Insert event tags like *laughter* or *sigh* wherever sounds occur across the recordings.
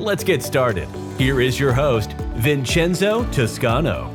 Let's get started. Here is your host, Vincenzo Toscano.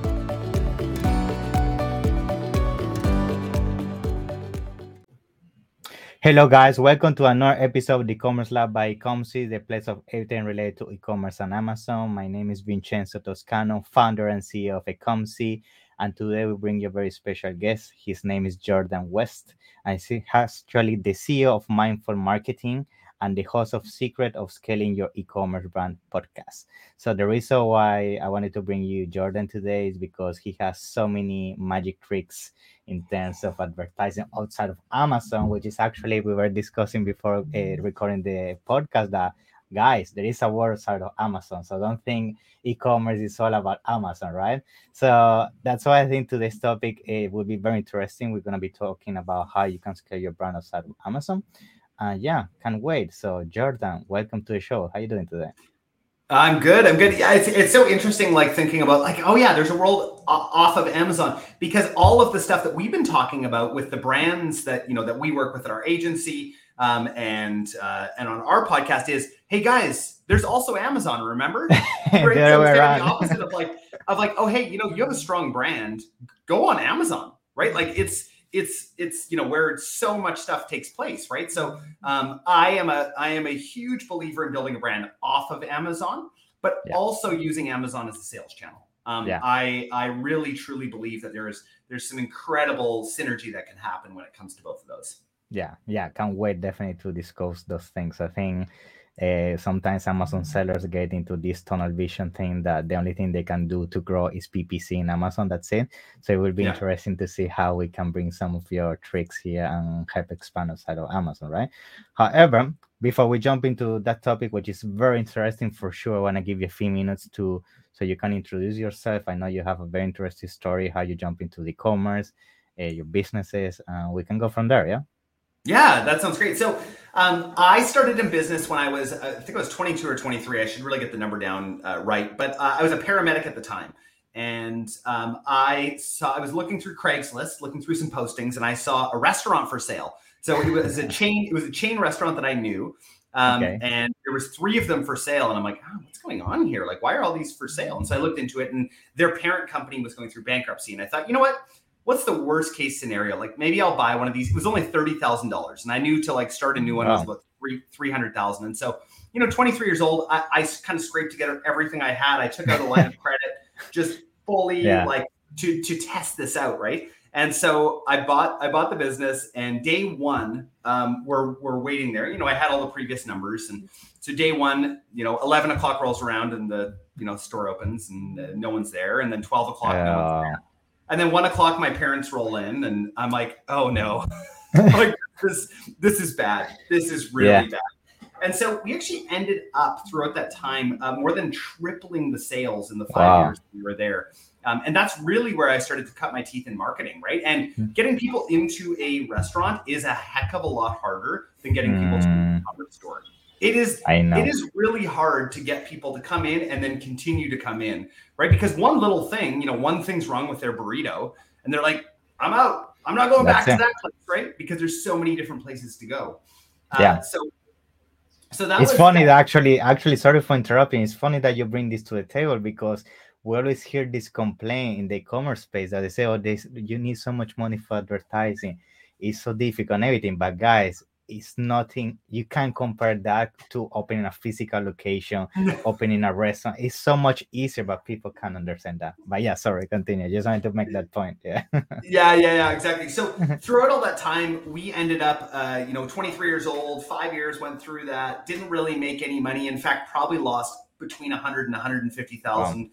Hello, guys. Welcome to another episode of the E-commerce Lab by Ecomcy, the place of everything related to e-commerce and Amazon. My name is Vincenzo Toscano, founder and CEO of Ecomcy, and today we bring you a very special guest. His name is Jordan West, and he's actually the CEO of Mindful Marketing and the host of Secret of Scaling Your E-commerce Brand podcast. So the reason why I wanted to bring you Jordan today is because he has so many magic tricks in terms of advertising outside of Amazon, which is actually we were discussing before uh, recording the podcast that guys, there is a world outside of Amazon. So don't think e-commerce is all about Amazon, right? So that's why I think today's topic it will be very interesting. We're gonna be talking about how you can scale your brand outside of Amazon. Uh, yeah, can't wait. So Jordan, welcome to the show. How you doing today? I'm good. I'm good. Yeah, it's, it's so interesting, like thinking about like, oh yeah, there's a world off of Amazon because all of the stuff that we've been talking about with the brands that you know that we work with at our agency um, and uh, and on our podcast is, hey guys, there's also Amazon. Remember, *laughs* right? so the opposite of like of like, oh hey, you know, you have a strong brand, go on Amazon, right? Like it's it's it's you know where so much stuff takes place right? So um, i am a i am a huge believer in building a brand off of amazon but yeah. also using amazon as a sales channel. Um, yeah. i i really truly believe that there's there's some incredible synergy that can happen when it comes to both of those. Yeah. Yeah. Can't wait definitely to discuss those things. I think uh, sometimes Amazon sellers get into this tunnel vision thing that the only thing they can do to grow is PPC in Amazon. That's it. So it will be yeah. interesting to see how we can bring some of your tricks here and help expand outside of Amazon, right? However, before we jump into that topic, which is very interesting for sure, I want to give you a few minutes to so you can introduce yourself. I know you have a very interesting story how you jump into the commerce, uh, your businesses, and we can go from there. Yeah. Yeah, that sounds great. So um, I started in business when I was, uh, I think I was 22 or 23. I should really get the number down uh, right, but uh, I was a paramedic at the time, and um, I saw I was looking through Craigslist, looking through some postings, and I saw a restaurant for sale. So it was a chain. It was a chain restaurant that I knew, um, okay. and there was three of them for sale. And I'm like, oh, what's going on here? Like, why are all these for sale? And so I looked into it, and their parent company was going through bankruptcy. And I thought, you know what? What's the worst case scenario? Like maybe I'll buy one of these. It was only thirty thousand dollars, and I knew to like start a new one wow. was about three three hundred thousand. And so, you know, twenty three years old, I, I, kind of scraped together everything I had. I took out a line of *laughs* credit, just fully yeah. like to to test this out, right? And so I bought I bought the business, and day one, um, we're we're waiting there. You know, I had all the previous numbers, and so day one, you know, eleven o'clock rolls around, and the you know store opens, and uh, no one's there, and then twelve o'clock, no one's there and then one o'clock, my parents roll in, and I'm like, oh no, *laughs* *laughs* like this this is bad. This is really yeah. bad. And so we actually ended up throughout that time uh, more than tripling the sales in the five wow. years we were there. Um, and that's really where I started to cut my teeth in marketing, right? And hmm. getting people into a restaurant is a heck of a lot harder than getting people to a hmm. store. It is it is really hard to get people to come in and then continue to come in, right? Because one little thing, you know, one thing's wrong with their burrito, and they're like, "I'm out. I'm not going That's back it. to that place," right? Because there's so many different places to go. Uh, yeah. So, so that it's funny that actually, actually, sorry for interrupting. It's funny that you bring this to the table because we always hear this complaint in the e-commerce space that they say, "Oh, this you need so much money for advertising." It's so difficult and everything. But guys, it's nothing you can't compare that to opening a physical location *laughs* opening a restaurant. It's so much easier but people can't understand that. But yeah sorry continue. Just wanted to make that point yeah. *laughs* Yeah yeah yeah exactly. So *laughs* throughout all that time we ended up uh, you know 23 years old five years went through that didn't really make any money. In fact probably lost between 100 and 150000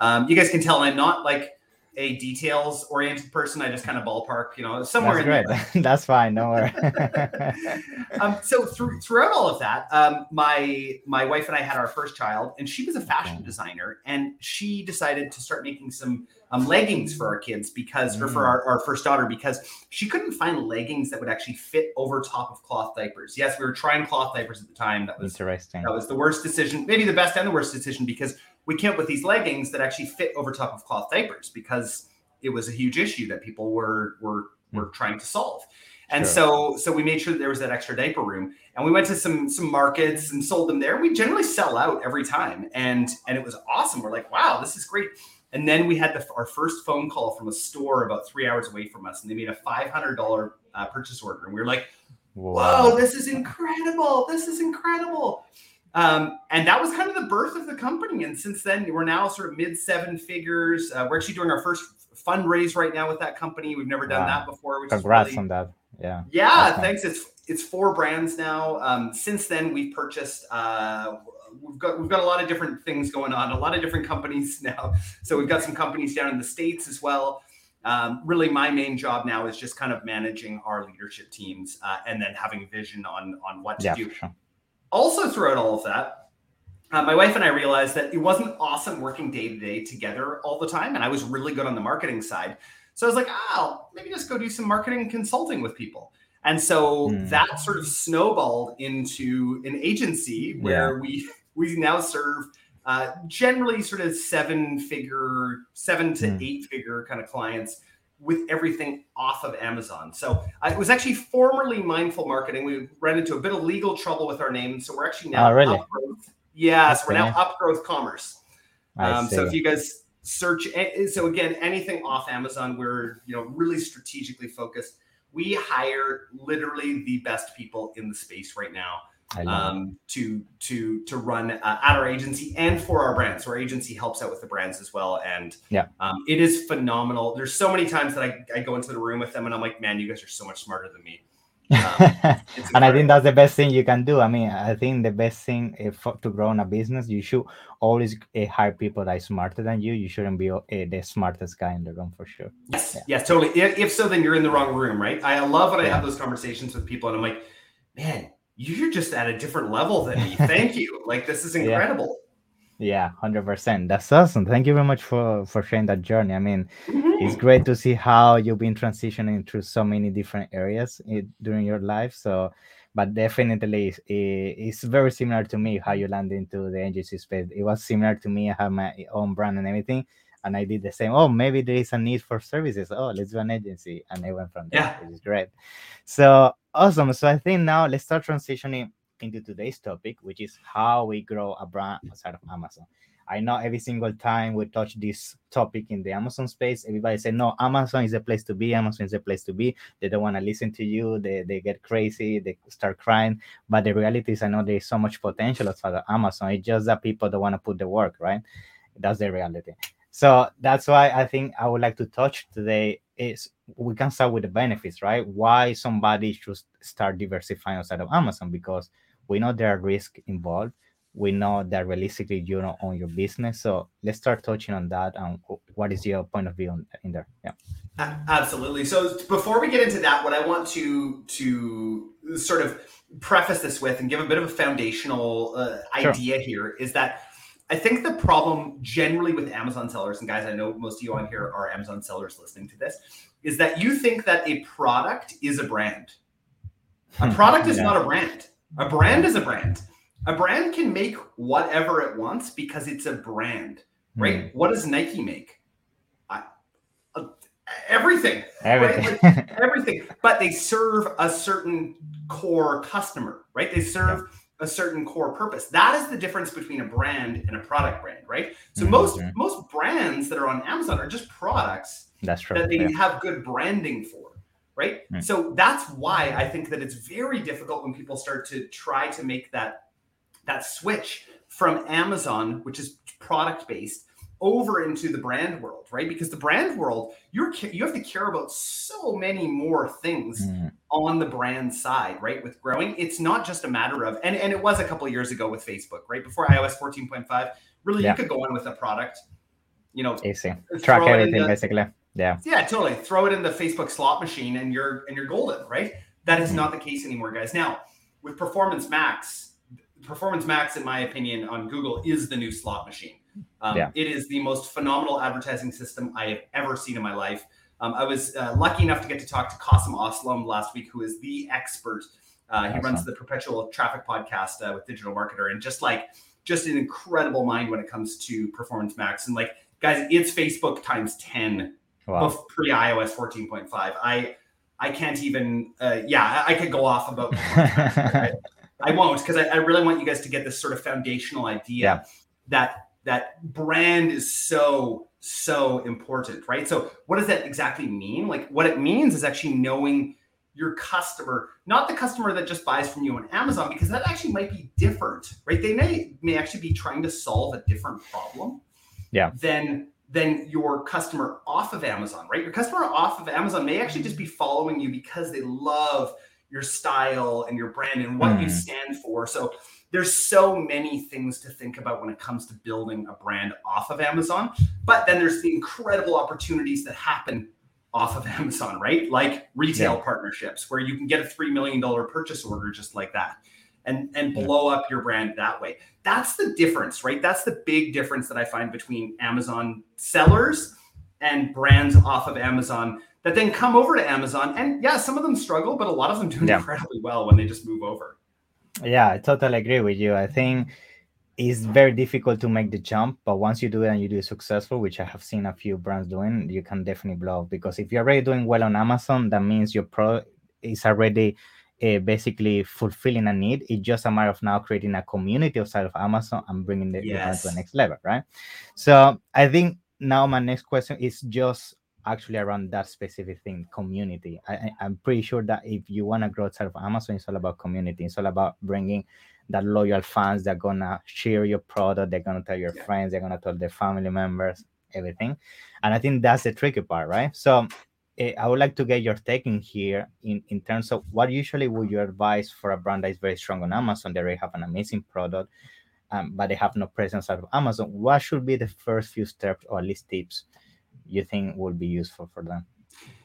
wow. um, you guys can tell i'm not like a details oriented person. I just kind of ballpark, you know, somewhere That's in great. there. *laughs* That's fine. No worry. *laughs* um, so through, throughout all of that, um, my my wife and I had our first child, and she was a fashion Okay. designer, and she decided to start making some um, leggings for our kids because, or for Mm. our, our first daughter, because she couldn't find leggings that would actually fit over top of cloth diapers. Yes, we were trying cloth diapers at the time. That was Interesting. that was the worst decision, maybe the best and the worst decision, because we came up with these leggings that actually fit over top of cloth diapers because it was a huge issue that people were were were trying to solve. And Sure. so so we made sure that there was that extra diaper room. And we went to some some markets and sold them there. We generally sell out every time. And and it was awesome. We're like, wow, this is great. And then we had the, our first phone call from a store about three hours away from us, and they made a five hundred dollar uh, purchase order. And we were like, whoa, this is incredible. This is incredible. Um, and that was kind of the birth of the company. And since then, we're now sort of mid seven figures. Uh, we're actually doing our first fundraise right now with that company. We've never done Wow. that before, which Congrats really, on that. Yeah. yeah, That's nice. thanks. It's it's four brands now. Um, since then, we've purchased. Uh, we've got we've got a lot of different things going on. A lot of different *laughs* companies now. So we've got some companies down in the states as well. Um, really, my main job now is just kind of managing our leadership teams uh, and then having vision on on what to Yeah, do sure. Also throughout all of that uh, my wife and i realized that it wasn't awesome working day to day together all the time and i was really good on the marketing side so i was like oh maybe just go do some marketing consulting with people and so Hmm. that sort of snowballed into an agency where we *laughs* we now serve uh, generally sort of seven figure seven to Hmm. eight figure kind of clients with everything off of Amazon. So uh, it was actually formerly Mindful Marketing. We ran into a bit of legal trouble with our name, so we're actually now Oh, really? Upgrowth. Yeah, so we're now. Upgrowth Commerce. Um, so if you guys search, so again, anything off Amazon, we're you know really strategically focused. We hire literally the best people in the space right now I love it. Um, to to to run uh, at our agency and for our brands. So our agency helps out with the brands as well, and Yeah. um, it is phenomenal. There's so many times that I, I go into the room with them and I'm like, man, you guys are so much smarter than me. Um, *laughs* and I think that's the best thing you can do. I mean, I think the best thing if, to grow in a business, you should always uh, hire people that are smarter than you. You shouldn't be uh, the smartest guy in the room for sure. Yes, Yeah. yes, totally. If, if so, then you're in the wrong room, right? I love when I have those conversations with people and I'm like, man, you're just at a different level than me. *laughs* Thank you. Like this is incredible. Yeah, hundred percent. That's awesome. Thank you very much for for sharing that journey. I mean, Mhm. it's great to see how you've been transitioning through so many different areas i- during your life. So, but definitely, it's, it's very similar to me how you landed into the agency space. It was similar to me. I have my own brand and everything, and I did the same. Oh, maybe there is a need for services. Oh, let's do an agency, and I went from there, Yeah. which is great. So awesome. So I think now let's start transitioning into today's topic, which is how we grow a brand outside of Amazon. I know every single time we touch this topic in the Amazon space, everybody say, no, Amazon is a place to be. Amazon is a place to be. They don't want to listen to you. They, they get crazy. They start crying. But the reality is, I know there's so much potential outside of Amazon. It's just that people don't want to put the work, right? That's the reality. So that's why I think I would like to touch today is we can start with the benefits, right? Why somebody should start diversifying outside of Amazon because we know there are risks involved we know that realistically you don't own your business. So let's start touching on that and what is your point of view on, in there? Yeah. Absolutely. So before we get into that, what I want to to sort of preface this with and give a bit of a foundational uh, Sure. idea here is that I think the problem generally with Amazon sellers, and guys, I know most of you on here are Amazon sellers listening to this, is that you think that a product is a brand. A product is Yeah. not a brand. A brand is a brand. A brand can make whatever it wants because it's a brand, right? Hmm. What does Nike make? I, uh, everything, Everything. Right? *laughs* everything. But they serve a certain core customer, right? They serve a certain core purpose. That is the difference between a brand and a product brand, right? So most Mhm. most brands that are on Amazon are just products That's true. that they yeah. have good branding for right Mm. so that's why i think that it's very difficult when people start to try to make that that switch from amazon which is product based over into the brand world right because the brand world you're you have to care about so many more things Mm, on the brand side, right? With growing, it's not just a matter of, and, and it was a couple of years ago with Facebook, right? Before iOS 14.5, really Yeah. you could go in with a product you know, easy track everything into- basically. Yeah, yeah, totally. Throw it in the Facebook slot machine and you're and you're golden, right? That is Mhm. not the case anymore, guys. Now, with Performance Max, Performance Max, in my opinion, on Google is the new slot machine. Um, Yeah. It is the most phenomenal advertising system I have ever seen in my life. Um, I was uh, lucky enough to get to talk to Qasim Aslam last week, who is the expert. Uh, he runs the Perpetual Traffic podcast uh, with Digital Marketer, and just like just an incredible mind when it comes to Performance Max. And like, guys, it's Facebook times ten wow. pre iOS 14.5. I I can't even. Uh, yeah, I, I could go off about. *laughs* I won't because I, I really want you guys to get this sort of foundational idea Yeah. that that brand is so so important, right? So what does that exactly mean? Like what it means is actually knowing your customer, not the customer that just buys from you on Amazon, because that actually might be different, right? They may may actually be trying to solve a different problem Yeah. than than your customer off of Amazon, right? Your customer off of Amazon may actually just be following you because they love your style and your brand and what you Mhm. stand for. So there's so many things to think about when it comes to building a brand off of Amazon. But then there's the incredible opportunities that happen off of *laughs* Amazon, right? Like retail partnerships where you can get a $3 million purchase order just like that and, and Yeah. blow up your brand that way. That's the difference, right? That's the big difference that I find between Amazon sellers and brands off of Amazon that then come over to Amazon. And yeah, some of them struggle, but a lot of them do Yeah. incredibly well when they just move over. Yeah, I totally agree with you. I think it's very difficult to make the jump, but once you do it and you do it successful, which I have seen a few brands doing, you can definitely blow up. Because if you're already doing well on Amazon, that means your product is already uh, basically fulfilling a need. It's just a matter of now creating a community outside of Amazon and bringing the, brand to the next level, right? So I think now my next question is just actually around that specific thing community. I, i'm pretty sure that if you want to grow outside of amazon it's all about community. It's all about bringing that loyal fans that are gonna share your product they're gonna tell your Yeah. friends they're gonna tell their family members everything. And i think that's the tricky part right? So eh, i would like to get your take in here in, in terms of what usually would you advise for a brand that is very strong on amazon? They already have an amazing product um, but they have no presence out of amazon. What should be the first few steps or at least tips you think would be useful for them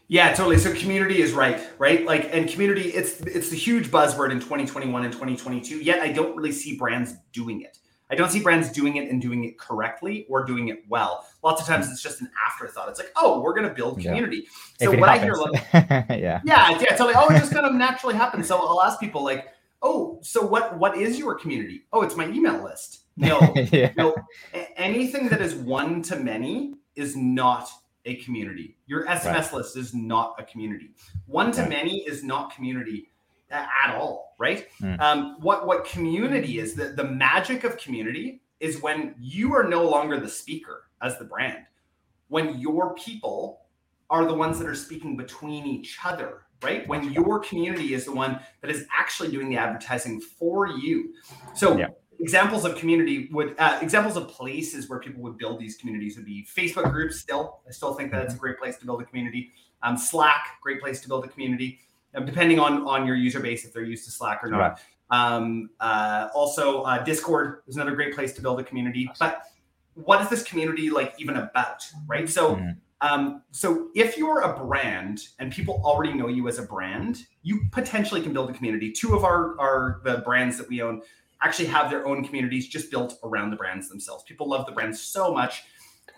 Yeah, totally. So community is right, right? Like, and community, it's it's the huge buzzword in 2021 and 2022. Yet I don't really see brands doing it. I don't see brands doing it and doing it correctly or doing it well. Lots of times it's just an afterthought. It's like, oh, we're gonna build Yeah. community. So if it what I hear, happens. *laughs* yeah yeah, yeah, totally. Oh, it just kind of naturally happens. So I'll ask people like, oh, so what what is your community? Oh, it's my email list. No, *laughs* yeah no, anything that is one to many is not a community. Your SMS list is not a community. One to many is not community at all, right? Mm. Um, what what community is? The the magic of community is when you are no longer the speaker as the brand, when your people are the ones that are speaking between each other, right? When your community is the one that is actually doing the advertising for you. So Yeah. Examples of community would uh, examples of places where people would build these communities would be Facebook groups. Still, I still think that it's a great place to build a community. Um, Slack, great place to build a community, um, depending on on your user base if they're used to Slack or not. Right. Um, uh, also, uh, Discord is another great place to build a community. But what is this community like even about, right? So. Mhm. Um, so if you're a brand and people already know you as a brand, you potentially can build a community. Two of our, our the brands that we own actually have their own communities just built around the brands themselves. People love the brands so much.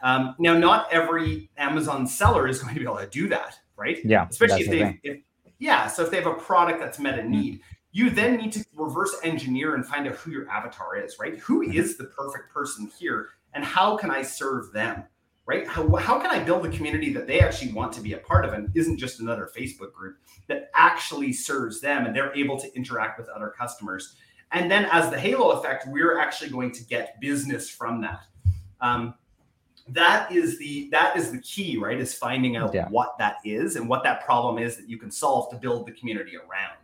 Um, now, not every Amazon seller is *laughs* going to be able to do that, right? yeah Especially if they, if yeah, so if they have a product that's met a need, you then need to reverse engineer and find out who your avatar is, right? Who Mhm. is the perfect person here, and how can I serve them? right? How, how can I build a community that they actually want to be a part of and isn't just another Facebook group that actually serves them and they're able to interact with other customers? And then, as the halo effect, we're actually going to get business from that. Um, that is the that is the key, right? Is finding out Yeah. what that is and what that problem is that you can solve to build the community around.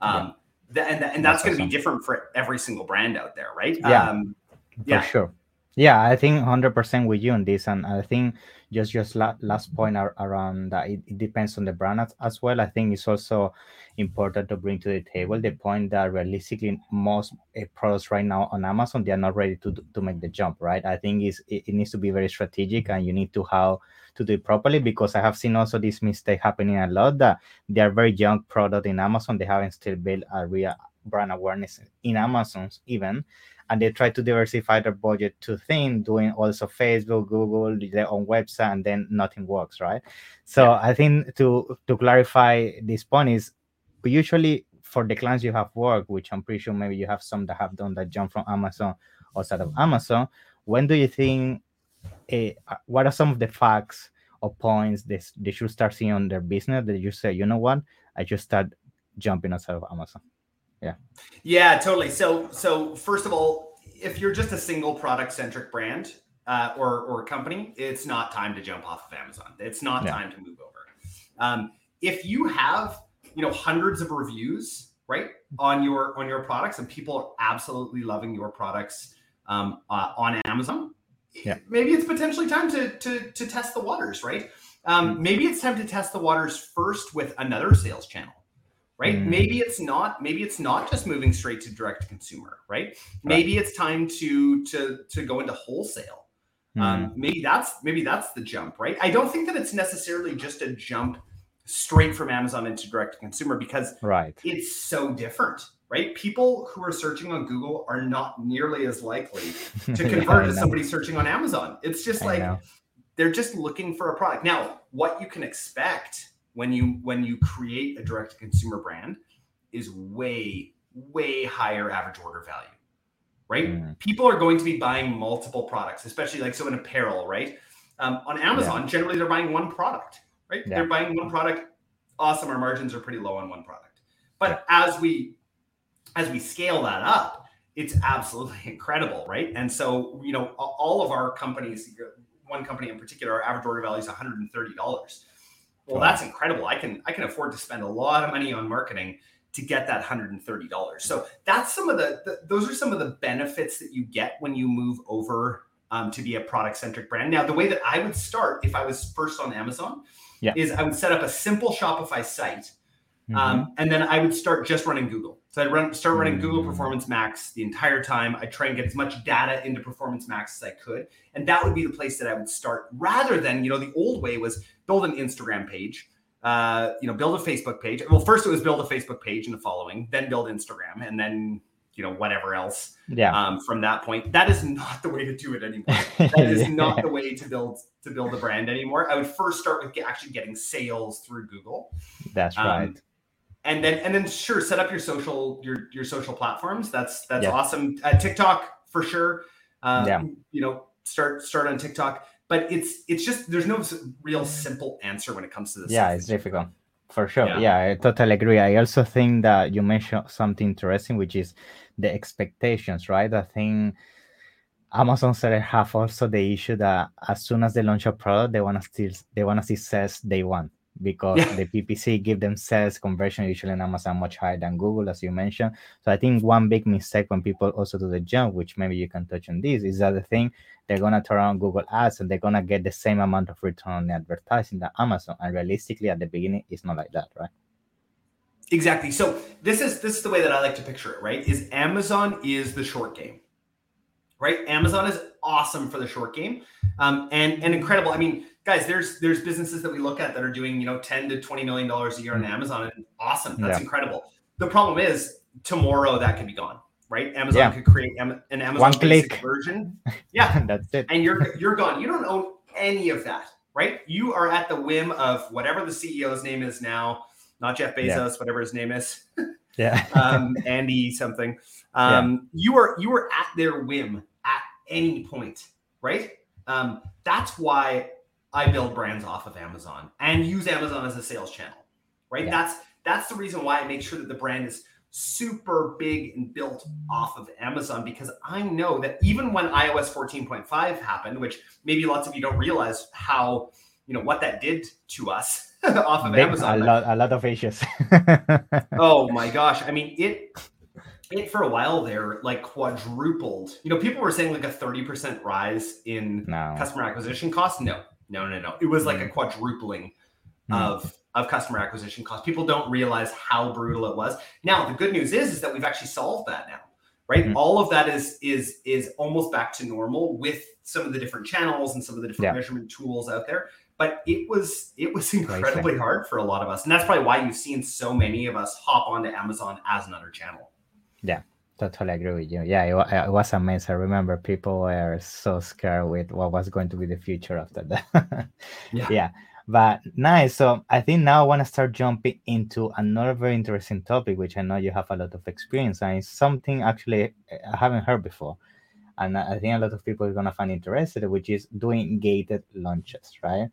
Um, th- and, and that's That's going to be different for every single brand out there, right? Yeah. Um, for yeah. sure Yeah, I think 100% with you on this. And I think just just la- last point ar- around that it, it depends on the brand as, as well. I think it's also important to bring to the table the point that realistically most uh, products right now on Amazon they are not ready to to make the jump. Right? I think it's, it, it needs to be very strategic, and you need to how to do it properly because I have seen also this mistake happening a lot that they are very young product in Amazon. They haven't still built a real brand awareness in Amazon's even and they try to diversify their budget to think doing also facebook google their own website and then nothing works right? So yeah. i think to to clarify this point is usually for the clients you have worked which i'm pretty sure maybe you have some that have done that jump from amazon outside of amazon when do you think uh, what are some of the facts or points they, they should start seeing on their business that you say you know what? I just start jumping outside of amazon yeah. Yeah, totally. So so first of all, if you're just a single product centric brand uh, or or company, it's not time to jump off of Amazon. It's not yeah. time to move over. Um, if you have you know hundreds of reviews right on your on your products and people are absolutely loving your products um, uh, on Amazon, yeah. maybe it's potentially time to to to test the waters, right? Um, mm-hmm. Maybe it's time to test the waters first with another sales channel right? Mm. maybe it's not maybe it's not just moving straight to direct to consumer right? right, maybe it's time to to to go into wholesale. Mm. um, maybe that's maybe that's the jump right? I don't think that it's necessarily just a jump straight from amazon into direct to consumer because right. it's so different right? People who are searching on google are not nearly as likely *laughs* to convert yeah, as somebody searching on amazon. It's just like they're just looking for a product. Now what you can expect when you when you create a direct to consumer brand is way way higher average order value right mm. people are going to be buying multiple products especially like so in apparel right um, on amazon yeah. generally they're buying one product right yeah. they're buying one product awesome our margins are pretty low on one product but yeah. as we as we scale that up it's absolutely *laughs* incredible right and so you know all of our companies one company in particular our average order value is $130 well, that's incredible. I can I can afford to spend a lot of money on marketing to get that $130. So that's some of the, the those are some of the benefits that you get when you move over um, to be a product centric brand. Now, the way that I would start if I was first on Amazon yeah. is I would set up a simple Shopify site. Mm-hmm. Um, and then I would start just running Google. So I'd run, start running. Google mm. Performance Max the entire time. I try and get as much data into Performance Max as I could, and that would be the place that I would start. Rather than you know the old way was build an Instagram page, uh, you know, build a Facebook page. Well, first it was build a Facebook page and a following, then build Instagram, and then you know whatever else. Yeah. Um, from that point, that is not the way to do it anymore. *laughs* That is not the way to build to build a brand anymore. I would first start with actually getting sales through Google. That's um, right. And then and then sure, set up your social your your social platforms. That's that's yeah. awesome. Uh, TikTok for sure. Um, yeah. You know, start start on TikTok but it's it's just there's no real simple answer when it comes to this. Yeah, it's difficult for sure. Yeah. yeah. I totally agree. I also think that you mentioned something interesting, which is the expectations, right? I think Amazon sellers have also the issue that as soon as they launch a product, they want to still they want to see sales day one because yeah. the PPC give them sales conversion usually in Amazon much higher than Google, as you mentioned. So I think one big mistake when people also do the jump, which maybe you can touch on this, is that the thing they're gonna turn on Google Ads and they're gonna get the same amount of return on the advertising that Amazon. And realistically, at the beginning, it's not like that, right? Exactly. So this is this is the way that I like to picture it, right? Is Amazon is the short game. Right? Amazon is awesome for the short game. Um, and and incredible. I mean, guys, there's there's businesses that we look at that are doing, you know, 10 to 20 million dollars a year on mm. Amazon and awesome. That's yeah. incredible. The problem is tomorrow that could be gone right? Amazon yeah. could create an Amazon version. *laughs* Yeah, that's it. And you're you're gone. You don't own any of that, right? You are at the whim of whatever the CEO's name is now, not Jeff Bezos, yeah. whatever his name is. yeah, *laughs* um, Andy something. Um. You are you are at their whim any point, right? Um, that's why I build brands off of Amazon and use Amazon as a sales channel, right? Yeah. That's that's the reason why I make sure that the brand is super big and built off of Amazon because I know that even when iOS 14.5 happened, which maybe lots of you don't realize how, you know, what that did to us *laughs* off of Amazon. A lot, a lot of issues. *laughs* oh my gosh. I mean, it it for a while there like quadrupled. You know, people were saying like a 30% rise in No. customer acquisition costs. No, no, no, no. It was like a quadrupling Mm. of of customer acquisition costs. People don't realize how brutal it was. Now, the good news is is that we've actually solved that now. Right? Mhm. All of that is is is almost back to normal with some of the different channels and some of the different Yeah. measurement tools out there. But it was it was *laughs* Crazy. incredibly hard for a lot of us. And that's probably why you've seen so many of us hop onto Amazon as another channel. Yeah, totally agree with you. Yeah, it, it was amazing. I remember people were so scared with what was going to be the future after that. *laughs* Yeah. yeah. But nice. So I think now I want to start jumping into another very interesting topic, which I know you have a lot of experience and it's something actually eh, I haven't heard before. And I think a lot of people are gonna find interested, which is doing gated launches, right?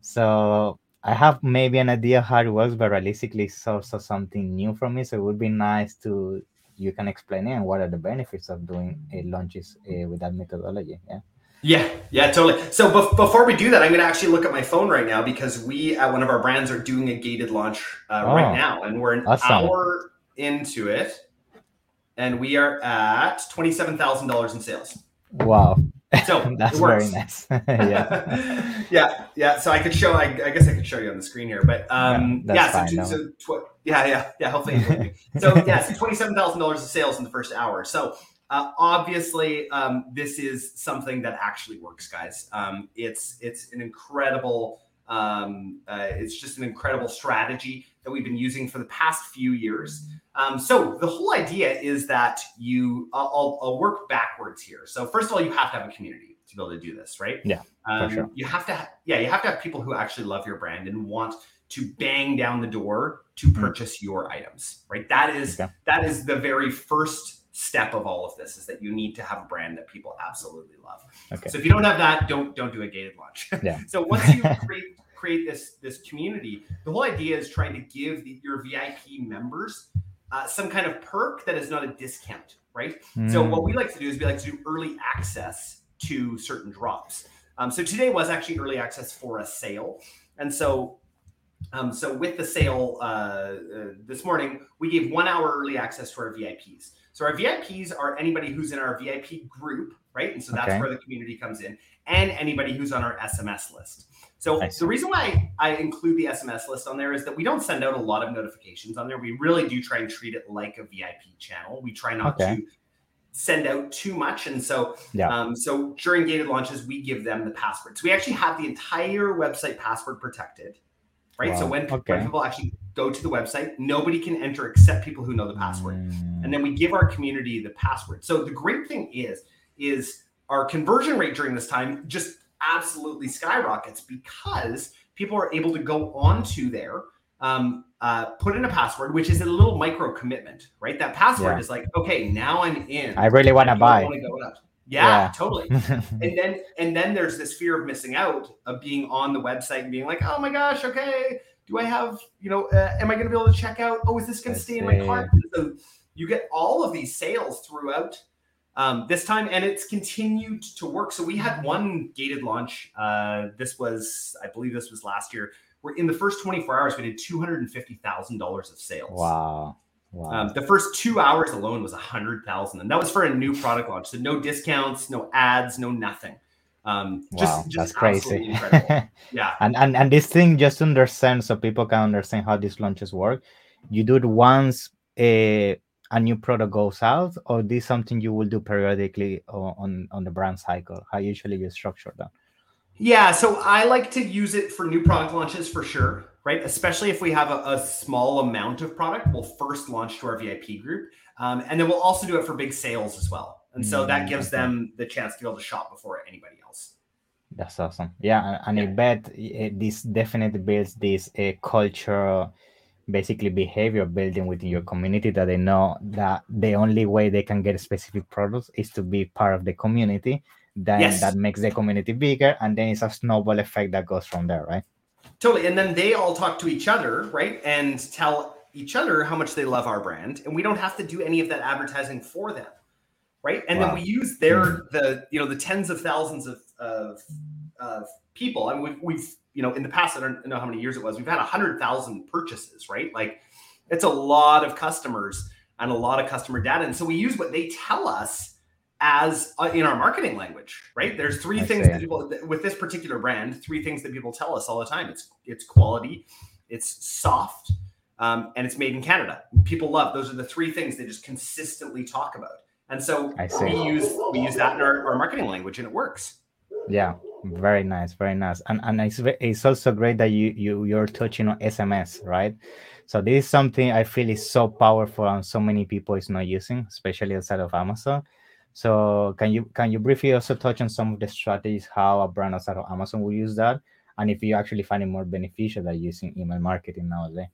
So I have maybe an idea how it works, but realistically, it's also something new for me. So it would be nice to you can explain it and what are the benefits of doing uh, launches uh, with that methodology. Yeah. Yeah, yeah, totally. So bef- before we do that, I'm going to actually look at my phone right now because we at one of our brands are doing a gated launch uh, Oh, right now, and we're an awesome. hour into it, and we are at twenty seven thousand dollars in sales. Wow. So *laughs* That's it very works. nice. *laughs* yeah. *laughs* yeah, yeah. So I could show. I, I guess I could show you on the screen here, but um, Yeah, yeah. so, fine, so tw- yeah, yeah, yeah. Hopefully, it will be. so yeah, so twenty-seven thousand dollars of sales in the first hour. So uh, obviously, um, this is something that actually works, guys. Um, it's it's an incredible. Um, uh, it's just an incredible strategy that we've been using for the past few years. Um, so the whole idea is that you. I'll, I'll, work backwards here. So first of all, you have to have a community to be able to do this, right? Yeah, Um, sure. You have to, ha- yeah, you have to have people who actually love your brand and want to bang down the door to Mhm. purchase your items, right? That is Okay. that is the very first step of all of this is that you need to have a brand that people absolutely love. Okay. So if you don't have that, don't don't do a gated launch. Yeah. *laughs* so once you create create this this community, the whole idea is trying to give the, your VIP members uh, some kind of perk that is not a discount, right? So Mm, what we like to do is we like to do early access to certain drops. Um, so today was actually early access for a sale, and so um, so with the sale uh, uh, this morning, we gave one hour early access to our VIPs. So our VIPs are anybody who's in our VIP group, right? And so that's Okay. where the community comes in, and anybody who's on our SMS list. So the reason why I include the SMS list on there is that we don't send out a lot of notifications on there. We really do try and treat it like a VIP channel. We try not Okay. to send out too much, and so Yeah. um, so during gated launches, we give them the password. So we actually have the entire website password protected, right? So Wow, when, when okay. people actually go to the website, nobody can enter except people who know the password. mm, And then we give our community the password. So the great thing is, is our conversion rate during this time just absolutely skyrockets because people are able to go onto there, um, uh, put in a password, which is a little micro commitment, right? That password Yeah. is like, okay, now I'm in. I really want to buy. wanna go out. Yeah, Yeah. totally. *laughs* And then and then there's this fear of missing out of being on the website and being like, oh my gosh, okay, do I have you know, uh, am I going to be able to check out? Oh, is this going to stay in my cart? So you get all of these sales throughout um, this time, and it's continued to work. So we had one gated launch. Uh, this was, I believe, this was last year. Where in the first 24 hours we did two hundred and fifty thousand dollars of sales. wow. Wow. Um, the first two hours alone was a hundred thousand, and that was for a new product launch. So no discounts, no ads, no nothing. Um, just, wow. just That's crazy. *laughs* Yeah, and, and and this thing just to understand so people can understand how these launches work you do it once a, a new product goes out or this something you will do periodically on on the brand cycle how usually you structure that yeah. So I like to use it for new product launches for sure, right? Especially if we have a, a small amount of product, we'll first launch to our VIP group, um, and then we'll also do it for big sales as well. And so that Mm, gives them the chance to be able to shop before anybody else. that's awesome yeah and, and i bet uh, this definitely builds this uh, culture basically behavior building within your community that they know that the only way they can get specific products is to be part of the community then Yes. that makes the community bigger and then it's a snowball effect that goes from there right Totally. And then they all talk to each other, right? And tell each other how much they love our brand. And we don't have to do any of that advertising for them. Right. And Wow. then we use their hmm. the you know the tens of thousands of of, of people. I mean we've, we've you know in the past I don't know how many years it was. We've had a hundred thousand purchases, right? Like it's a lot of customers and a lot of customer data. And so we use what they tell us as uh, in our marketing language, right? There's three I things that people with this particular brand, three things that people tell us all the time. It's it's quality, it's soft, um, and it's made in Canada. People love those are the three things they just consistently talk about. And so I see. we use we use that in our, our marketing language, and it works. Yeah, very nice, very nice, and and it's it's also great that you you you're touching on SMS, right? So this is something I feel is so powerful and so many people is not using, especially outside of Amazon. So can you can you briefly also touch on some of the strategies how a brand outside of Amazon will use that, and if you actually find it more beneficial than using email marketing nowadays?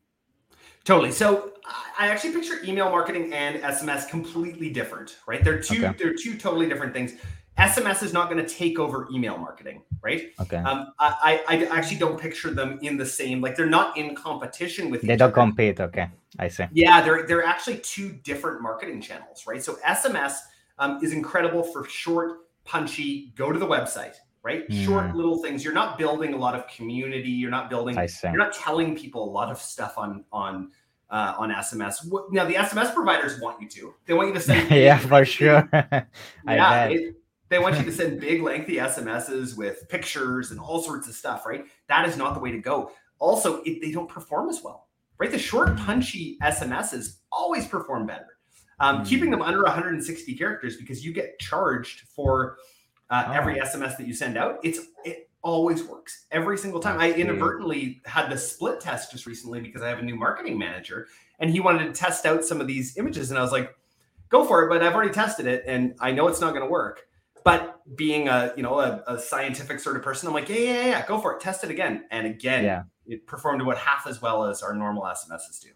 Totally. So I actually picture email marketing and SMS completely different, right? They're two Okay. they're two totally different things. SMS is not going to take over email marketing, right? Okay, Um, I, I I actually don't picture them in the same like they're not in competition with they each don't other. compete. Okay, I see. Yeah, they're they're actually two different marketing channels, right? So SMS um, is incredible for short, punchy. Go to the website, right? Short Mm. little things. You're not building a lot of community. You're not building I see. you're not telling people a lot of stuff on on uh, on SMS. Now the SMS providers want you to. They want you to send. *laughs* yeah, for sure. *laughs* I yeah, bet. They, want you to send big lengthy SMSs with pictures and all sorts of stuff. Right? That is not the way to go. Also, it, they don't perform as well. Right? The short, punchy SMSs always perform better. Um, Mm. Keeping them under 160 characters because you get charged for uh, Oh. every SMS that you send out. It's it always works every single time. I inadvertently had the split test just recently because I have a new marketing manager and he wanted to test out some of these images, and I was like, "Go for it!" But I've already tested it, and I know it's not going to work. But being a you know a, a scientific sort of person, I'm like, yeah, yeah, yeah, go for it, test it again, and again, Yeah. it performed about half as well as our normal SMSs do.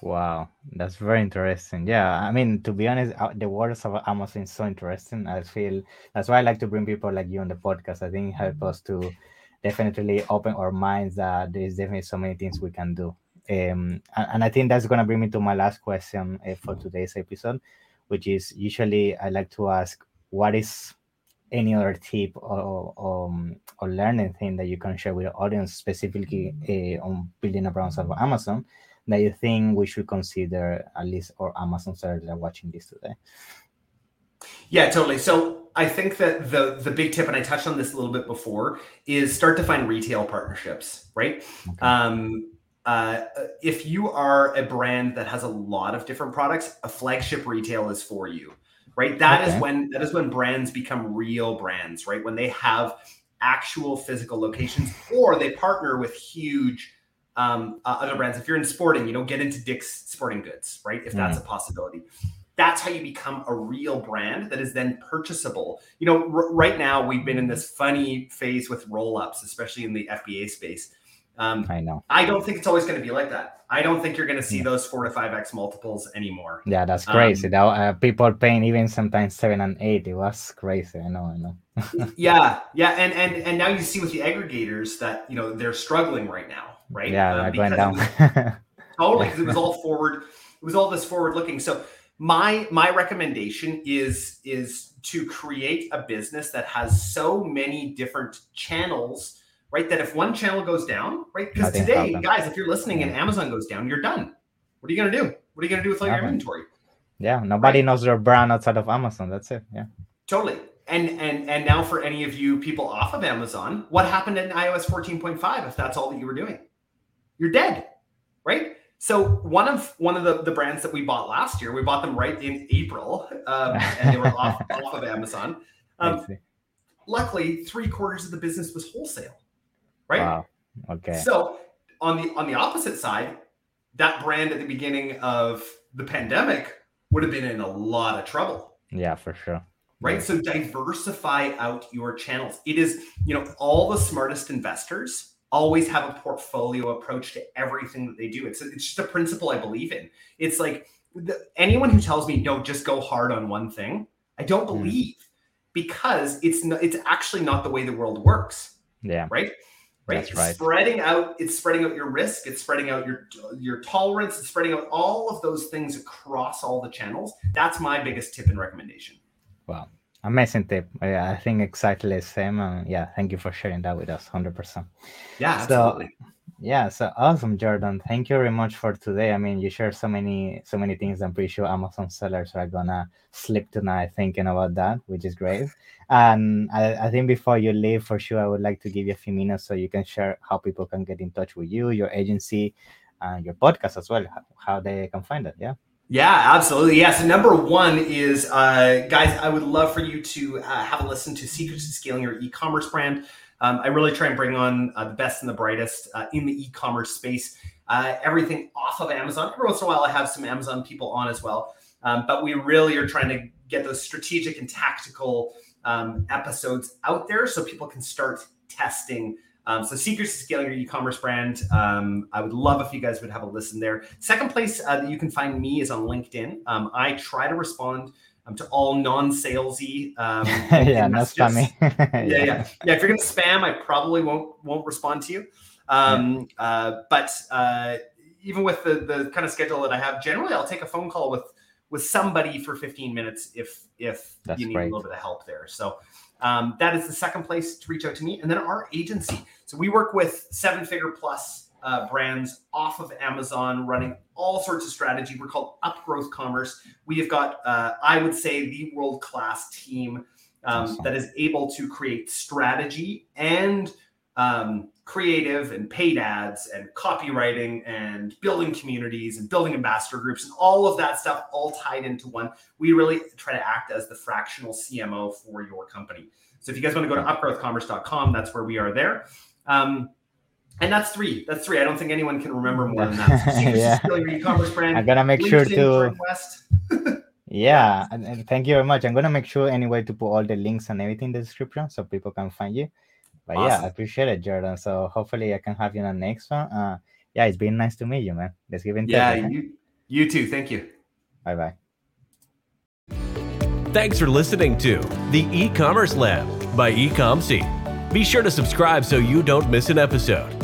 Wow, that's very interesting. Yeah, I mean, to be honest, uh, the words of Amazon is so interesting. I feel that's why I like to bring people like you on the podcast. I think it help us to definitely open our minds that there is definitely so many things we can do. Um, and, and I think that's gonna bring me to my last question uh, for today's episode, which is usually I like to ask, what is any other tip or um, or learning thing that you can share with the audience specifically uh, on building a brand of Amazon that you think we should consider at least or Amazon sellers are watching this today? Yeah, totally. So I think that the the big tip, and I touched on this a little bit before, is start to find retail partnerships. Right. Okay. Um, uh, if you are a brand that has a lot of different products, a flagship retail is for you. Right. That is Okay. when that is when brands become real brands. Right. When they have actual physical locations, or they partner with huge um, uh, other brands. If you're in sporting, you know, get into Dick's Sporting Goods. Right. If that's a possibility that's how you become a real brand that is then purchasable. You know, r- right now we've been in this funny phase with roll ups, especially in the FBA space. Um, I know. I don't think it's always going to be like that. I don't think you're going to see Yeah. those four to five X multiples anymore. Yeah, that's Um, crazy. that uh, people paying even sometimes seven and eight. It was crazy. I know. I know. *laughs* yeah, yeah, and and and now you see with the aggregators that you know they're struggling right now, right? Yeah, Um, going down. was- *laughs* totally because it was all forward it was all this forward looking so my my recommendation is is to create a business that has so many different channels right that if one channel goes down right because today guys if you're listening and amazon goes down you're done. What are you going to do? What are you going to do with all your inventory? Yeah, nobody Right. knows their brand outside of Amazon. That's it. Yeah. totally. And and and now for any of you people off of amazon what happened in ios 14.5 if that's all that you were doing? You're dead right? So one of one of the, the brands that we bought last year we bought them right in april um, *laughs* and they were off, off of amazon. Um, luckily three quarters of the business was wholesale right Wow. Okay. so on the on the opposite side that brand at the beginning of the pandemic would have been in a lot of trouble yeah, for sure. right? Yeah. So diversify out your channels. It is, you know, all the smartest investors always have a portfolio approach to everything that they do. It's it's just a principle I believe in. It's like the, anyone who tells me no, just go hard on one thing, I don't Mm. believe because it's not, it's actually not the way the world works, Yeah. right? Right? That's right. Spreading out, it's spreading out your risk, it's spreading out your your tolerance, it's spreading out all of those things across all the channels. That's my biggest tip and recommendation. Wow. Amazing tip. Uh, I think exactly the same. And yeah, thank you for sharing that with us. Hundred percent. Yeah, So- absolutely. Yeah, so awesome, Jordan. Thank you very much for today. I mean, you shared so many, so many things. I'm pretty sure Amazon sellers are gonna sleep tonight thinking about that, which is great. And I, I think before you leave, for sure, I would like to give you a few minutes so you can share how people can get in touch with you, your agency, and your podcast as well, how they can find it. Yeah. Yeah, absolutely. Yeah. So number one is, uh, guys, I would love for you to uh, have a listen to Secrets to Scaling Your E-commerce Brand. Um, I really try and bring on uh, the best and the brightest uh, in the e-commerce space. Uh, everything off of Amazon. Every once in a while, I have some Amazon people on as well. Um, but we really are trying to get those strategic and tactical um, episodes out there so people can start testing um, so secrets to scaling your e-commerce brand. Um, I would love if you guys would have a listen there. Second place uh, that you can find me is on LinkedIn. Um, I try to respond um, to all non-salesy. Um, *laughs* yeah, not spammy. *laughs* *laughs* yeah, yeah, yeah, yeah. If you're gonna spam, I probably won't won't respond to you. Um, yeah. uh, but uh, even with the the kind of schedule that I have, generally I'll take a phone call with with somebody for 15 minutes if if That's you need great. a little bit of help there. So um, that is the second place to reach out to me. And then our agency. So we work with seven figure plus uh, brands off of Amazon running all sorts of strategy. We're called Upgrowth Commerce. We have got, uh, I would say, the world class team um, awesome. that is able to create strategy and um, creative and paid ads and copywriting and building communities and building ambassador groups and all of that stuff all tied into one. We really try to act as the fractional CMO for your company. So if you guys want to go to upgrowthcommerce.com, that's where we are there. Um, and that's three. That's three. I don't think anyone can remember more than that. *laughs* So yeah. your e-commerce brand. I'm gonna make LinkedIn, sure to. *laughs* yeah, and, and, thank you very much. I'm gonna make sure anyway to put all the links and everything in the description so people can find you. But awesome. yeah, I appreciate it, Jordan. So hopefully I can have you on the next one. Uh, yeah, it's been nice to meet you, man. Let's give it. Yeah, you, you too. Thank you. Bye bye. Thanks for listening to the e-commerce lab by Ecomcy. Be sure to subscribe so you don't miss an episode.